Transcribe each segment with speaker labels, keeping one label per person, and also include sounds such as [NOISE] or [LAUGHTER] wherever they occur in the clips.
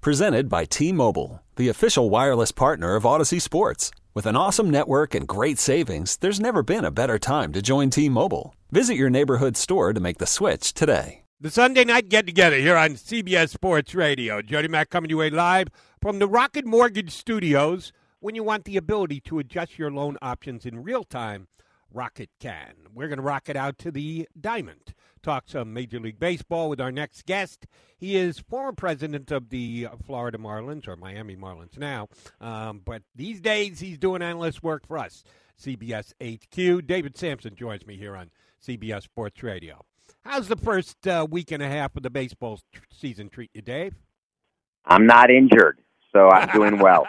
Speaker 1: Presented by T Mobile, the official wireless partner of Audacy Sports. With an awesome network and great savings, there's never been a better time to join T Mobile. Visit your neighborhood store to make the switch today.
Speaker 2: The Sunday night get together here on CBS Sports Radio. Jody Mac coming to you live from the Rocket Mortgage Studios. When you want the ability to adjust your loan options in real time, Rocket can. We're going to rock it out to the diamond. Talk some Major League Baseball with our next guest. He is former president of the Florida Marlins, or Miami Marlins now, um, but these days he's doing analyst work for us, CBS HQ. David Samson joins me here on CBS Sports Radio. How's the first uh, week and a half of the baseball season treat you, Dave?
Speaker 3: I'm not injured, so I'm doing well.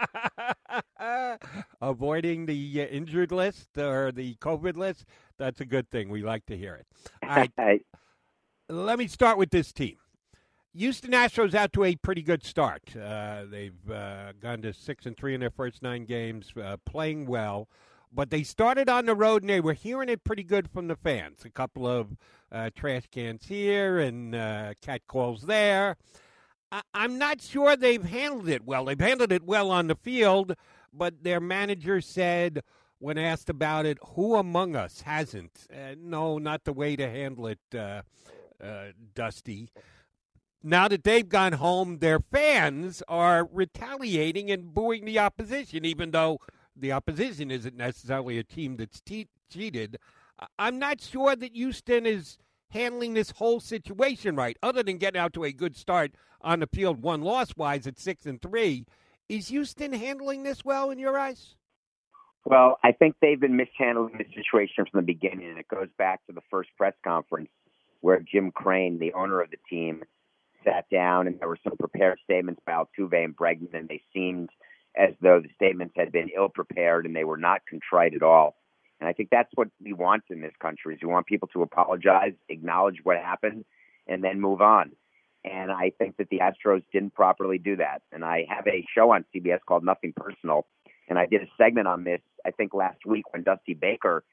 Speaker 3: [LAUGHS]
Speaker 2: Avoiding the uh, injured list or the COVID list, that's a good thing. We like to hear it. All right, [LAUGHS] let me start with this team. Houston Astros out to a pretty good start. Uh, they've uh, gone to six and three in their first nine games, uh, playing well. But they started on the road and they were hearing it pretty good from the fans. A couple of uh, trash cans here and uh, cat calls there. I- I'm not sure they've handled it well. They've handled it well on the field, but their manager said when asked about it, who among us hasn't? Uh, no, not the way to handle it, uh, uh, Dusty. Now that they've gone home, their fans are retaliating and booing the opposition, even though the opposition isn't necessarily a team that's te- cheated. I'm not sure that Houston is handling this whole situation right, other than getting out to a good start on the field, one loss wise at six and three. Is Houston handling this well in your eyes?
Speaker 3: Well, I think they've been mishandling the situation from the beginning, and it goes back to the first press conference where Jim Crane, the owner of the team, sat down and there were some prepared statements by Altuve and Bregman, and they seemed as though the statements had been ill prepared and they were not contrite at all. And I think that's what we want in this country is we want people to apologize, acknowledge what happened, and then move on. And I think that the Astros didn't properly do that. And I have a show on CBS called Nothing Personal, and I did a segment on this I think last week when Dusty Baker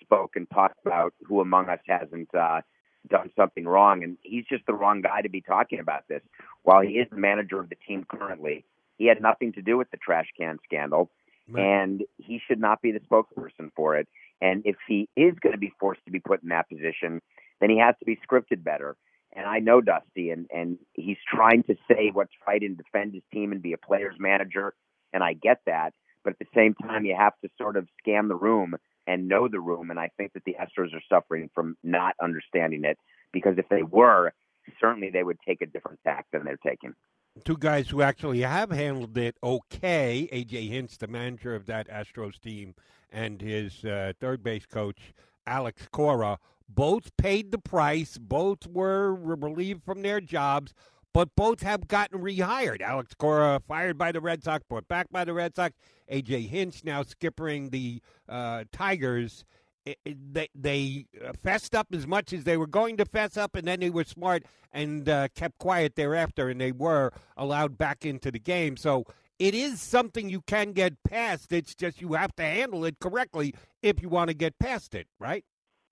Speaker 3: spoke and talked about who among us hasn't uh, done something wrong, and he's just the wrong guy to be talking about this. While he is the manager of the team currently, he had nothing to do with the trash can scandal, and he should not be the spokesperson for it. And if he is going to be forced to be put in that position, then he has to be scripted better. And I know Dusty, and and he's trying to say what's right and defend his team and be a player's manager, and I get that. But at the same time, you have to sort of scan the room and know the room. And I think that the Astros are suffering from not understanding it because if they were, certainly they would take a different tack than they're taking.
Speaker 2: Two guys who actually have handled it okay. AJ Hinch, the manager of that Astros team, and his uh, third base coach, Alex Cora, both paid the price. Both were relieved from their jobs, but both have gotten rehired. Alex Cora fired by the Red Sox, brought back by the Red Sox. AJ Hinch now skippering the uh, Tigers. They they uh, fessed up as much as they were going to fess up, and then they were smart and uh, kept quiet thereafter, and they were allowed back into the game. So it is something you can get past. It's just you have to handle it correctly if you want to get past it, right?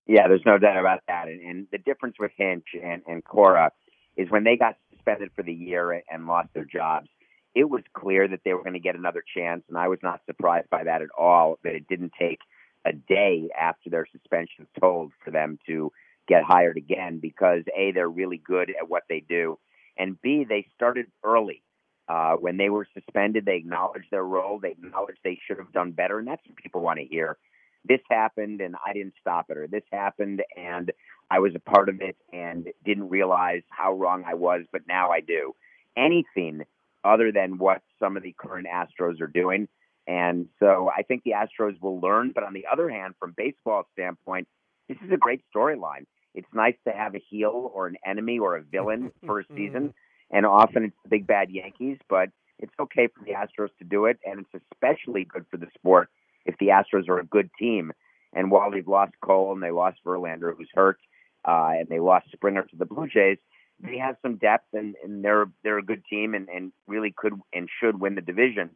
Speaker 3: Yeah, there's no doubt about that. And, and the difference with Hinch and, and Cora is when they got suspended for the year and lost their jobs, it was clear that they were going to get another chance. And I was not surprised by that at all, that it didn't take a day after their suspension told for them to get hired again because A, they're really good at what they do. And B, they started early. Uh, when they were suspended, they acknowledged their role. They acknowledged they should have done better. And that's what people want to hear this happened and I didn't stop it, or this happened and I was a part of it and didn't realize how wrong I was, but now I do. Anything other than what some of the current Astros are doing. And so I think the Astros will learn. But on the other hand, from baseball standpoint, this is a great storyline. It's nice to have a heel or an enemy or a villain [LAUGHS] for a season. And often it's the big bad Yankees, but it's okay for the Astros to do it, and it's especially good for the sport if the Astros are a good team. And while they've lost Cole and they lost Verlander, who's hurt, uh, and they lost Springer to the Blue Jays, they have some depth and, and they're they're a good team and, and really could and should win the division.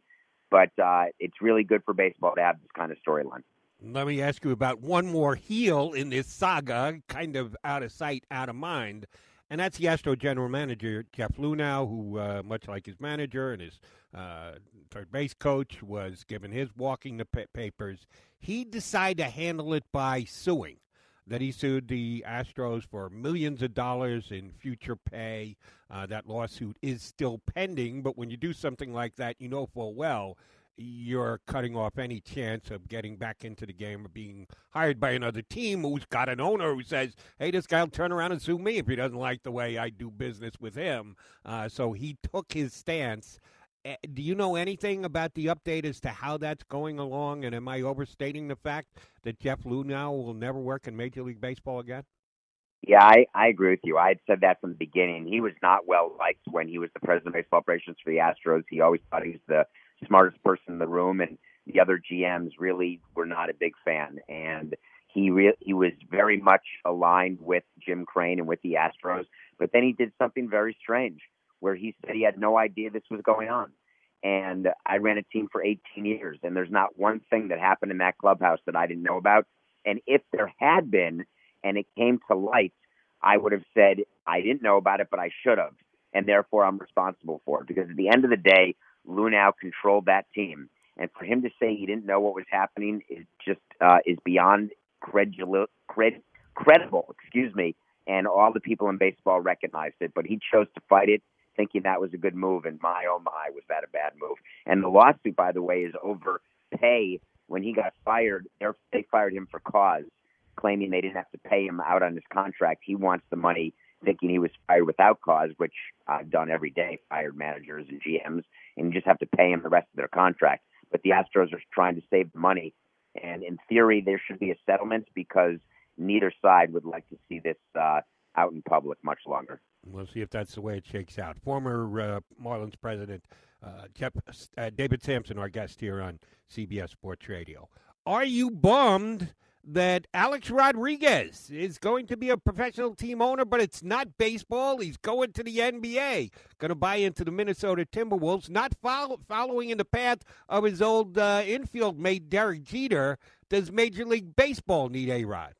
Speaker 3: But uh, it's really good for baseball to have this kind of storyline.
Speaker 2: Let me ask you about one more heel in this saga, kind of out of sight, out of mind, and that's the Astro general manager Jeff Luhnow, who, uh, much like his manager and his uh, third base coach, was given his walking the papers. He decided to handle it by suing that he sued the Astros for millions of dollars in future pay. Uh, that lawsuit is still pending, but when you do something like that, you know full well you're cutting off any chance of getting back into the game or being hired by another team who's got an owner who says, hey, this guy will turn around and sue me if he doesn't like the way I do business with him. Uh, so he took his stance. Eh, do you know anything about the update as to how that's going along? And am I overstating the fact that Jeff Luhnow will never work in Major League Baseball again?
Speaker 3: Yeah, I, I agree with you. I had said that from the beginning. He was not well liked when he was the president of baseball operations for the Astros. He always thought he was the smartest person in the room, and the other GMs really were not a big fan. And he re- he was very much aligned with Jim Crane and with the Astros. But then he did something very strange where he said he had no idea this was going on. And I ran a team for 18 years, and there's not one thing that happened in that clubhouse that I didn't know about. And if there had been, and it came to light, I would have said I didn't know about it, but I should have, and therefore I'm responsible for it. Because at the end of the day, Luhnow controlled that team, and for him to say he didn't know what was happening is just uh, is beyond credul- cred- credible. Excuse me. And all the people in baseball recognized it, but he chose to fight it thinking that was a good move, and my oh my, was that a bad move? And the lawsuit, by the way, is over pay. When he got fired, they fired him for cause, claiming they didn't have to pay him out on his contract. He wants the money, thinking he was fired without cause, which I've done every day, fired managers and GMs, and you just have to pay them the rest of their contract. But the Astros are trying to save the money, and in theory, there should be a settlement because neither side would like to see this uh, out in public much longer.
Speaker 2: We'll see if that's the way it shakes out. Former uh, Marlins president uh, Jeff, uh, David Samson, our guest here on CBS Sports Radio. Are you bummed that Alex Rodriguez is going to be a professional team owner, but it's not baseball? He's going to the NBA, going to buy into the Minnesota Timberwolves, not follow, following in the path of his old uh, infield mate Derek Jeter. Does Major League Baseball need A Rod?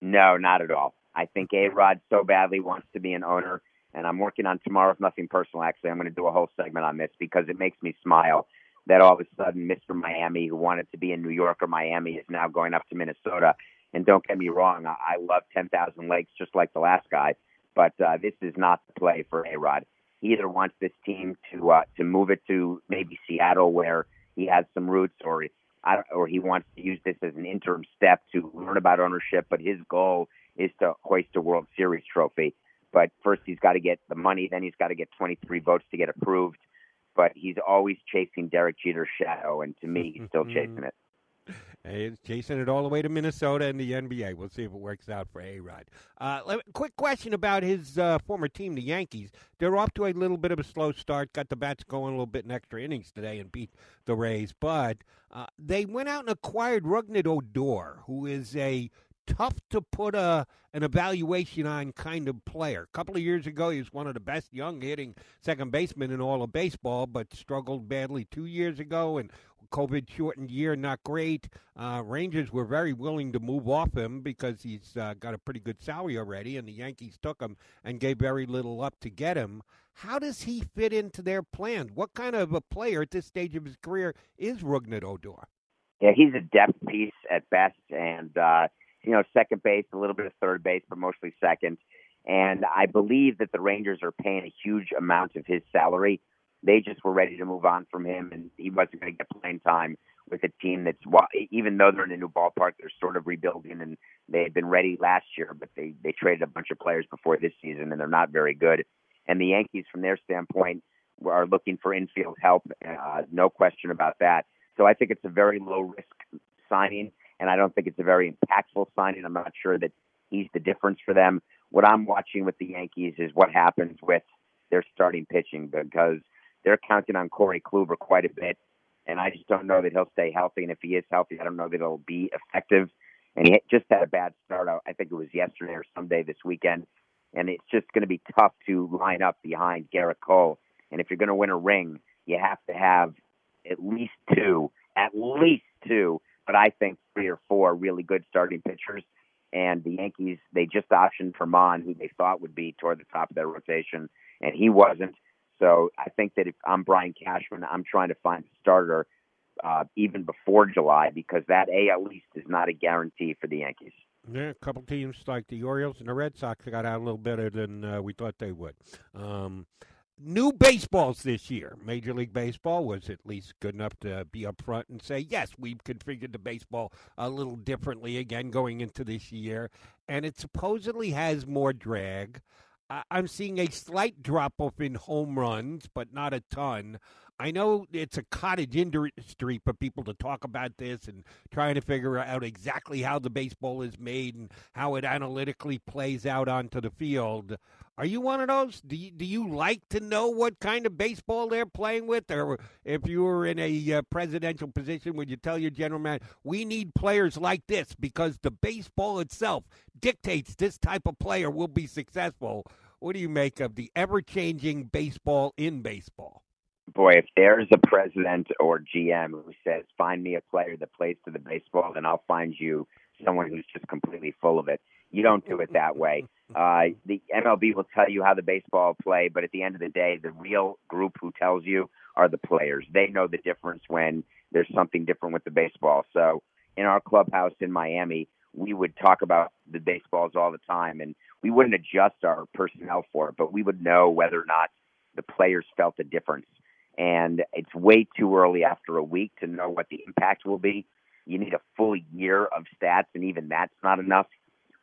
Speaker 3: No, not at all. I think A Rod so badly wants to be an owner, and I'm working on tomorrow. If nothing personal, actually, I'm going to do a whole segment on this because it makes me smile that all of a sudden Mr. Miami, who wanted to be in New York or Miami, is now going up to Minnesota. And don't get me wrong, I, I love 10,000 Lakes just like the last guy, but uh, this is not the play for A Rod. He either wants this team to uh, to move it to maybe Seattle where he has some roots, or or he wants to use this as an interim step to learn about ownership. But his goal is to hoist a World Series trophy. But first, he's got to get the money. Then he's got to get 23 votes to get approved. But he's always chasing Derek Jeter's shadow, and to me, he's [LAUGHS] still chasing it.
Speaker 2: Hey, he's chasing it all the way to Minnesota and the NBA. We'll see if it works out for A Rod. Uh, quick question about his uh, former team, the Yankees. They're off to a little bit of a slow start. Got the bats going a little bit in extra innings today and beat the Rays. But uh, they went out and acquired Rougned Odor, who is a tough to put a an evaluation on kind of player. A couple of years ago, he was one of the best young hitting second basemen in all of baseball, but struggled badly two years ago and. COVID shortened year, not great. Uh, Rangers were very willing to move off him because he's uh, got a pretty good salary already, and the Yankees took him and gave very little up to get him. How does he fit into their plans? What kind of a player at this stage of his career is Rougned Odor?
Speaker 3: Yeah, he's a depth piece at best, and uh, you know, second base, a little bit of third base, but mostly second. And I believe that the Rangers are paying a huge amount of his salary. They just were ready to move on from him, and he wasn't going to get playing time with a team that's even though they're in a new ballpark, they're sort of rebuilding, and they had been ready last year, but they they traded a bunch of players before this season, and they're not very good. And the Yankees, from their standpoint, are looking for infield help, uh, no question about that. So I think it's a very low risk signing and I don't think it's a very impactful signing. I'm not sure that he's the difference for them. What I'm watching with the Yankees is what happens with their starting pitching because they're counting on Corey Kluber quite a bit, and I just don't know that he'll stay healthy. And if he is healthy, I don't know that he'll be effective. And he just had a bad start. Out. I think it was yesterday or someday this weekend, and it's just going to be tough to line up behind Gerrit Cole. And if you're going to win a ring, you have to have at least two, at least two, but I think three or four really good starting pitchers. And the Yankees, they just optioned Germán, who they thought would be toward the top of their rotation, and he wasn't. So I think that if I'm Brian Cashman, I'm trying to find a starter uh, even before July because that AL East is not a guarantee for the Yankees.
Speaker 2: Yeah, a couple teams like the Orioles and the Red Sox got out a little better than uh, we thought they would. Um, new baseballs this year. Major League Baseball was at least good enough to be upfront and say, yes, we've configured the baseball a little differently again going into this year, and it supposedly has more drag. I'm seeing a slight drop off in home runs, but not a ton. I know it's a cottage industry for people to talk about this and trying to figure out exactly how the baseball is made and how it analytically plays out onto the field. Are you one of those? Do you, do you like to know what kind of baseball they're playing with? Or if you were in a uh, presidential position, would you tell your general manager, we need players like this because the baseball itself dictates this type of player will be successful? What do you make of the ever changing baseball in baseball?
Speaker 3: Boy, if there's a president or GM who says, find me a player that plays to the baseball, then I'll find you someone who's just completely full of it. You don't do it that way. Uh, the MLB will tell you how the baseball play, but at the end of the day, the real group who tells you are the players. They know the difference when there's something different with the baseball. So in our clubhouse in Miami, we would talk about the baseballs all the time, and we wouldn't adjust our personnel for it, but we would know whether or not the players felt the difference. And it's way too early after a week to know what the impact will be. You need a full year of stats, and even that's not enough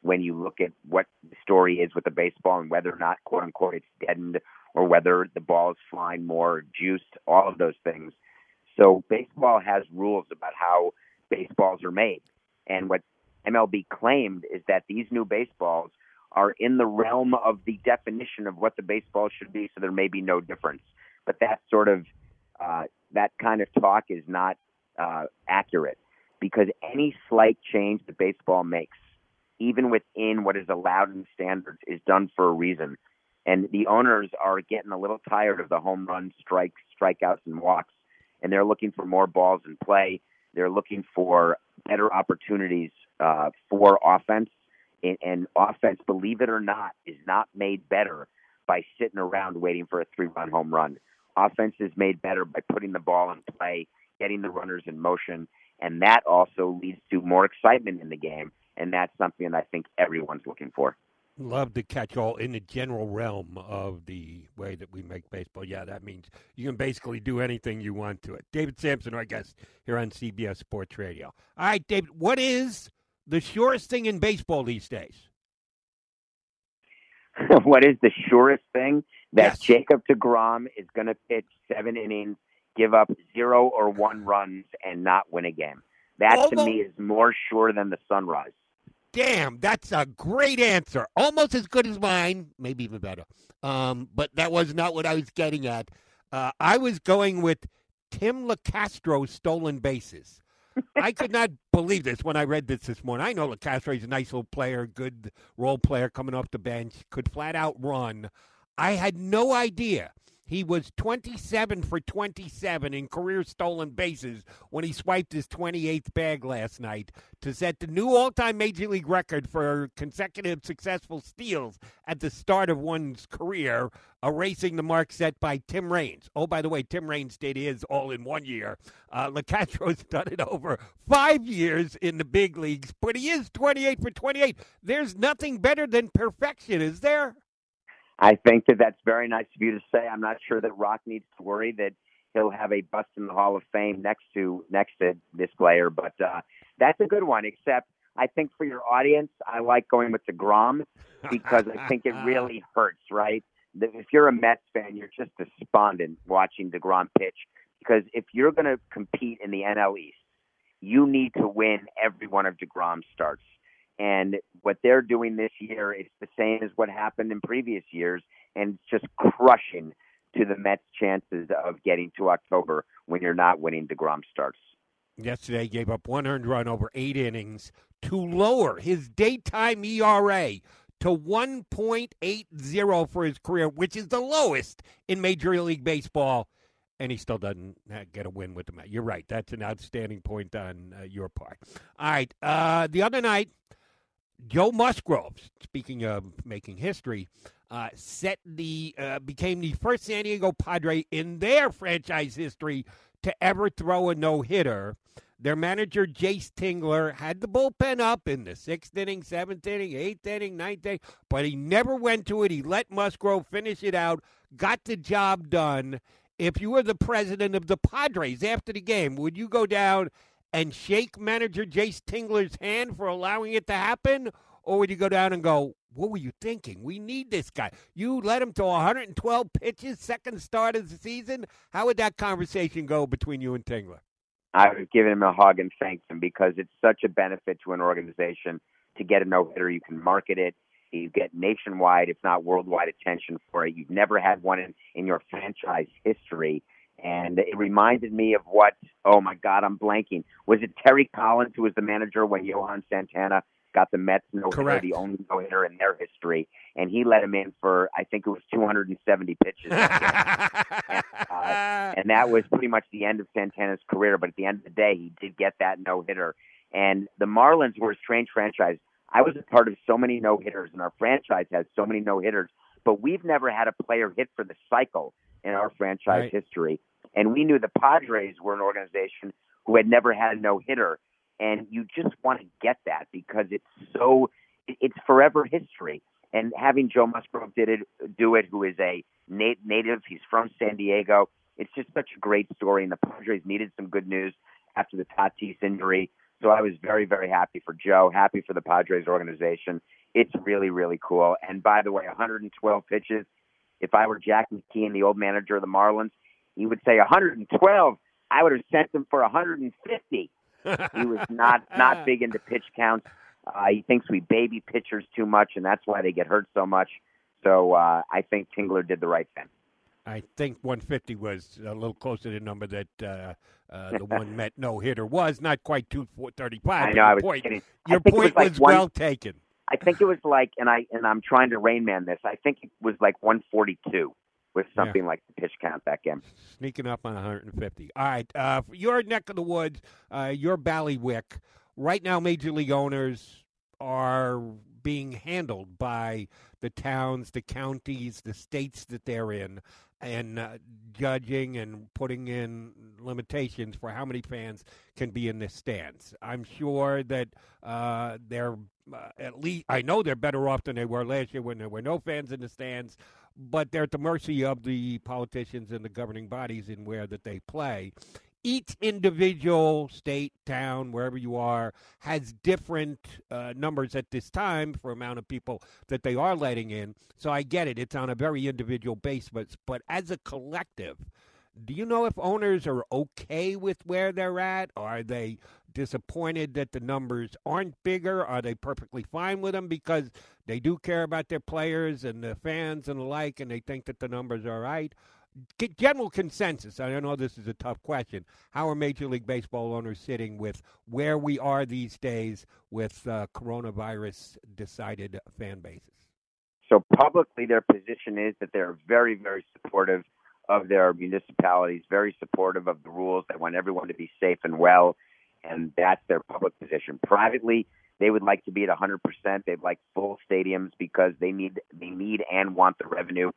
Speaker 3: when you look at what the story is with the baseball and whether or not, quote unquote, it's deadened or whether the ball is flying more juiced, all of those things. So baseball has rules about how baseballs are made. And what MLB claimed is that these new baseballs are in the realm of the definition of what the baseball should be, so there may be no difference. But that sort of uh, that kind of talk is not uh, accurate because any slight change the baseball makes, even within what is allowed in standards, is done for a reason. And the owners are getting a little tired of the home runs, strikes, strikeouts, and walks, and they're looking for more balls in play. They're looking for better opportunities uh, for offense. And, and offense, believe it or not, is not made better by sitting around waiting for a three-run home run. Offense is made better by putting the ball in play, getting the runners in motion, and that also leads to more excitement in the game. And that's something that I think everyone's looking for
Speaker 2: love to catch all in the general realm of the way that we make baseball. Yeah, that means you can basically do anything you want to it. David Samson, our guest here on CBS Sports Radio. All right, David, what is the surest thing in baseball these days? [LAUGHS]
Speaker 3: what is the surest thing? That yes. Jacob DeGrom is going to pitch seven innings, give up zero or one runs, and not win a game. That Almost. to me is more sure than the sunrise.
Speaker 2: Damn, that's a great answer. Almost as good as mine, maybe even better. Um, but that was not what I was getting at. Uh, I was going with Tim Locastro's stolen bases. I could not [LAUGHS] believe this when I read this this morning. I know Locastro is a nice little player, good role player coming off the bench, could flat out run. I had no idea he was 27 for 27 in career stolen bases when he swiped his 28th bag last night to set the new all time major league record for consecutive successful steals at the start of one's career, erasing the mark set by Tim Raines. Oh, by the way, Tim Raines did his all in one year. Uh, Locastro's done it over five years in the big leagues, but he is 28 for 28. There's nothing better than perfection, is there?
Speaker 3: I think that that's very nice of you to say. I'm not sure that Rock needs to worry that he'll have a bust in the Hall of Fame next to next to this player, but uh, that's a good one. Except I think for your audience, I like going with deGrom [LAUGHS] because I think it really hurts. Right? If you're a Mets fan, you're just despondent watching deGrom pitch because if you're going to compete in the NL East, you need to win every one of deGrom's starts. And what they're doing this year is the same as what happened in previous years, and it's just crushing to the Mets' chances of getting to October when you're not winning DeGrom starts.
Speaker 2: Yesterday, gave up one earned run over eight innings to lower his daytime ERA to 1.80 for his career, which is the lowest in Major League Baseball. And he still doesn't get a win with the Mets. You're right. That's an outstanding point on uh, your part. All right. Uh, the other night, Joe Musgrove, speaking of making history, uh, set the uh, became the first San Diego Padre in their franchise history to ever throw a no hitter. Their manager Jayce Tingler had the bullpen up in the sixth inning, seventh inning, eighth inning, ninth inning, but he never went to it. He let Musgrove finish it out, got the job done. If you were the president of the Padres after the game, would you go down and shake manager Jayce Tingler's hand for allowing it to happen? Or would you go down and go, what were you thinking? We need this guy. You led him to 112 pitches, second start of the season. How would that conversation go between you and Tingler?
Speaker 3: I would give him a hug and thank him because it's such a benefit to an organization to get a no hitter. You can market it. You get nationwide, if not worldwide, attention for it. You've never had one in, in your franchise history. And it reminded me of what, oh my God, I'm blanking. Was it Terry Collins who was the manager when Johan Santana got the Mets no hitter, the only no hitter in their history, and he let him in for I think it was 270 pitches, [LAUGHS] and, uh, and that was pretty much the end of Santana's career. But at the end of the day, he did get that no hitter, and the Marlins were a strange franchise. I was a part of so many no hitters, and our franchise has so many no hitters, but we've never had a player hit for the cycle in our franchise right. history. And we knew the Padres were an organization who had never had a no hitter and you just want to get that because it's so it's forever history. And having Joe Musgrove did it, do it, who is a native, he's from San Diego. It's just such a great story, and the Padres needed some good news after the Tatis injury. So I was very, very happy for Joe, happy for the Padres organization. It's really, really cool. And by the way, 112 pitches. If I were Jack McKeon, the old manager of the Marlins, he would say 112. I would have sent him for 150 he was [LAUGHS] not not big into pitch counts. Uh, he thinks we baby pitchers too much, and that's why they get hurt so much. So uh, I think Tingler did the right thing.
Speaker 2: I think 150 was a little closer to the number that uh, uh, the [LAUGHS] one Met no hitter was. Not quite 235.
Speaker 3: I know. I was
Speaker 2: point,
Speaker 3: kidding.
Speaker 2: Your point
Speaker 3: was, like
Speaker 2: was
Speaker 3: one,
Speaker 2: well taken.
Speaker 3: I think it was like, and I and I'm trying to Rain Man this. I think it was like 142 with something yeah. like the pitch count that game.
Speaker 2: Sneaking up on 150. All right, uh, your neck of the woods, uh, your Ballywick. Right now, major league owners are being handled by the towns, the counties, the states that they're in, and uh, judging and putting in limitations for how many fans can be in the stands. I'm sure that uh, they're at least, I know they're better off than they were last year when there were no fans in the stands but they're at the mercy of the politicians and the governing bodies in where that they play. Each individual state, town, wherever you are, has different uh, numbers at this time for amount of people that they are letting in. So I get it; it's on a very individual basis. But as a collective, do you know if owners are okay with where they're at? Are they disappointed that the numbers aren't bigger? Are they perfectly fine with them because they do care about their players and the fans and the like, and they think that the numbers are right? General consensus. I know this is a tough question. How are Major League Baseball owners sitting with where we are these days with uh, coronavirus decided fan bases?
Speaker 3: So publicly, their position is that they're very, very supportive of their municipalities, very supportive of the rules. They want everyone to be safe and well, and that's their public position. Privately, they would like to be at 100%. They'd like full stadiums because they need they need and want the revenue.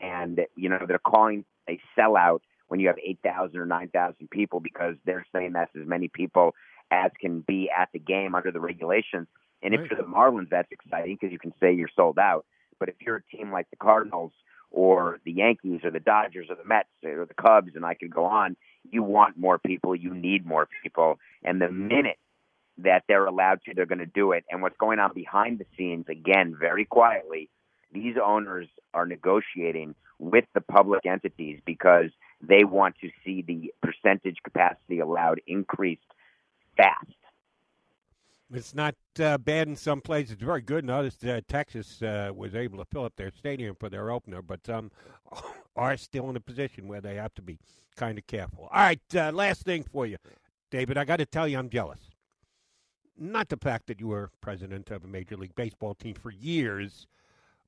Speaker 3: And you know they're calling a sellout when you have 8,000 or 9,000 people because they're saying that's as many people as can be at the game under the regulations. And right. if you're the Marlins, that's exciting because you can say you're sold out. But if you're a team like the Cardinals or the Yankees or the Dodgers or the Mets or the Cubs, and I could go on. You want more people, you need more people, and the minute that they're allowed to, they're going to do it. And what's going on behind the scenes, again, very quietly, these owners are negotiating with the public entities because they want to see the percentage capacity allowed increased fast.
Speaker 2: It's not uh, bad in some places. It's very good. Notice uh, Texas uh, was able to fill up their stadium for their opener, but some [LAUGHS] are still in a position where they have to be kind of careful. All right, uh, last thing for you, David. I got to tell you, I'm jealous. Not the fact that you were president of a Major League Baseball team for years,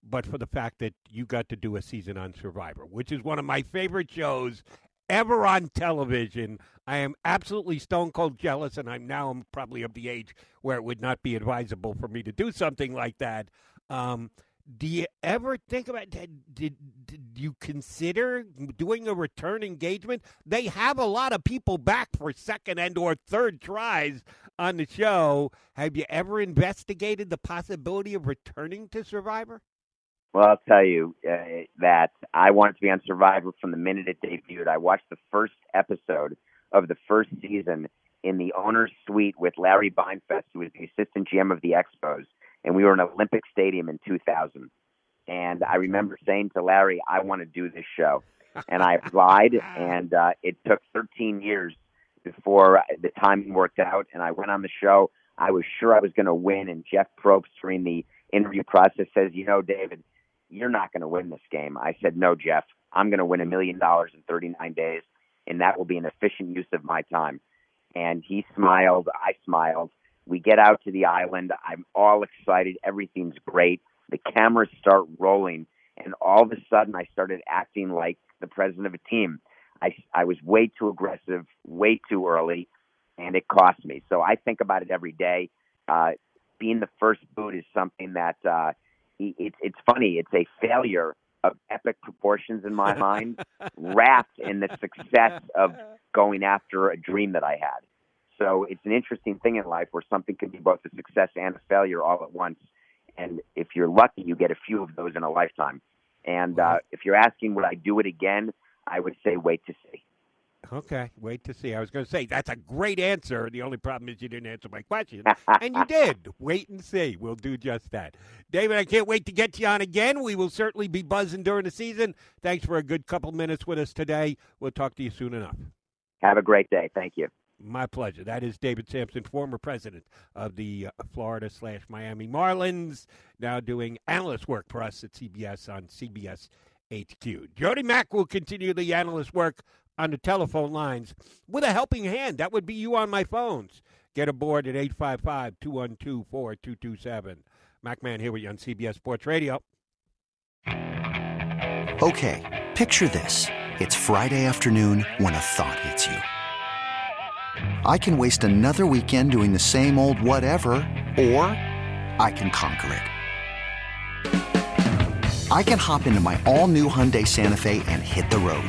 Speaker 2: but for the fact that you got to do a season on Survivor, which is one of my favorite shows ever on television. I am absolutely stone cold jealous, and I'm now I'm probably of the age where it would not be advisable for me to do something like that. Um, do you ever think about did, did, did you consider doing a return engagement? They have a lot of people back for second and or third tries on the show. Have you ever investigated the possibility of returning to Survivor?
Speaker 3: Well, I'll tell you uh, that I wanted to be on Survivor from the minute it debuted. I watched the first episode of the first season in the owner's suite with Larry Beinfest, who was the assistant GM of the Expos, and we were in Olympic Stadium in 2000. And I remember saying to Larry, "I want to do this show," and I applied, [LAUGHS] and uh, it took 13 years before the timing worked out, and I went on the show. I was sure I was going to win, and Jeff Probst during the interview process says, "You know, David." You're not going to win this game. I said, no, Jeff, I'm going to win a million dollars in 39 days, and that will be an efficient use of my time. And he smiled. I smiled. We get out to the island. I'm all excited. Everything's great. The cameras start rolling, and all of a sudden, I started acting like the president of a team. I, I was way too aggressive, way too early, and it cost me. So I think about it every day. Uh, being the first boot is something that uh, it's it's funny. It's a failure of epic proportions in my [LAUGHS] mind, wrapped in the success of going after a dream that I had. So it's an interesting thing in life where something can be both a success and a failure all at once. And if you're lucky, you get a few of those in a lifetime. And uh, if you're asking, would I do it again? I would say wait to see.
Speaker 2: Okay, wait to see. I was going to say that's a great answer. The only problem is you didn't answer my question, [LAUGHS] and you did. Wait and see. We'll do just that. David, I can't wait to get you on again. We will certainly be buzzing during the season. Thanks for a good couple minutes with us today. We'll talk to you soon enough.
Speaker 3: Have a great day. Thank you.
Speaker 2: My pleasure. That is David Samson, former president of the uh, Florida slash Miami Marlins, now doing analyst work for us at CBS on CBS HQ. Jody Mac will continue the analyst work on the telephone lines with a helping hand. That would be you on my phones. Get aboard at 855 212 4227. MacMahon here with you on CBS Sports Radio.
Speaker 4: Okay, picture this. It's Friday afternoon when a thought hits you. I can waste another weekend doing the same old whatever, or I can conquer it. I can hop into my all new Hyundai Santa Fe and hit the road.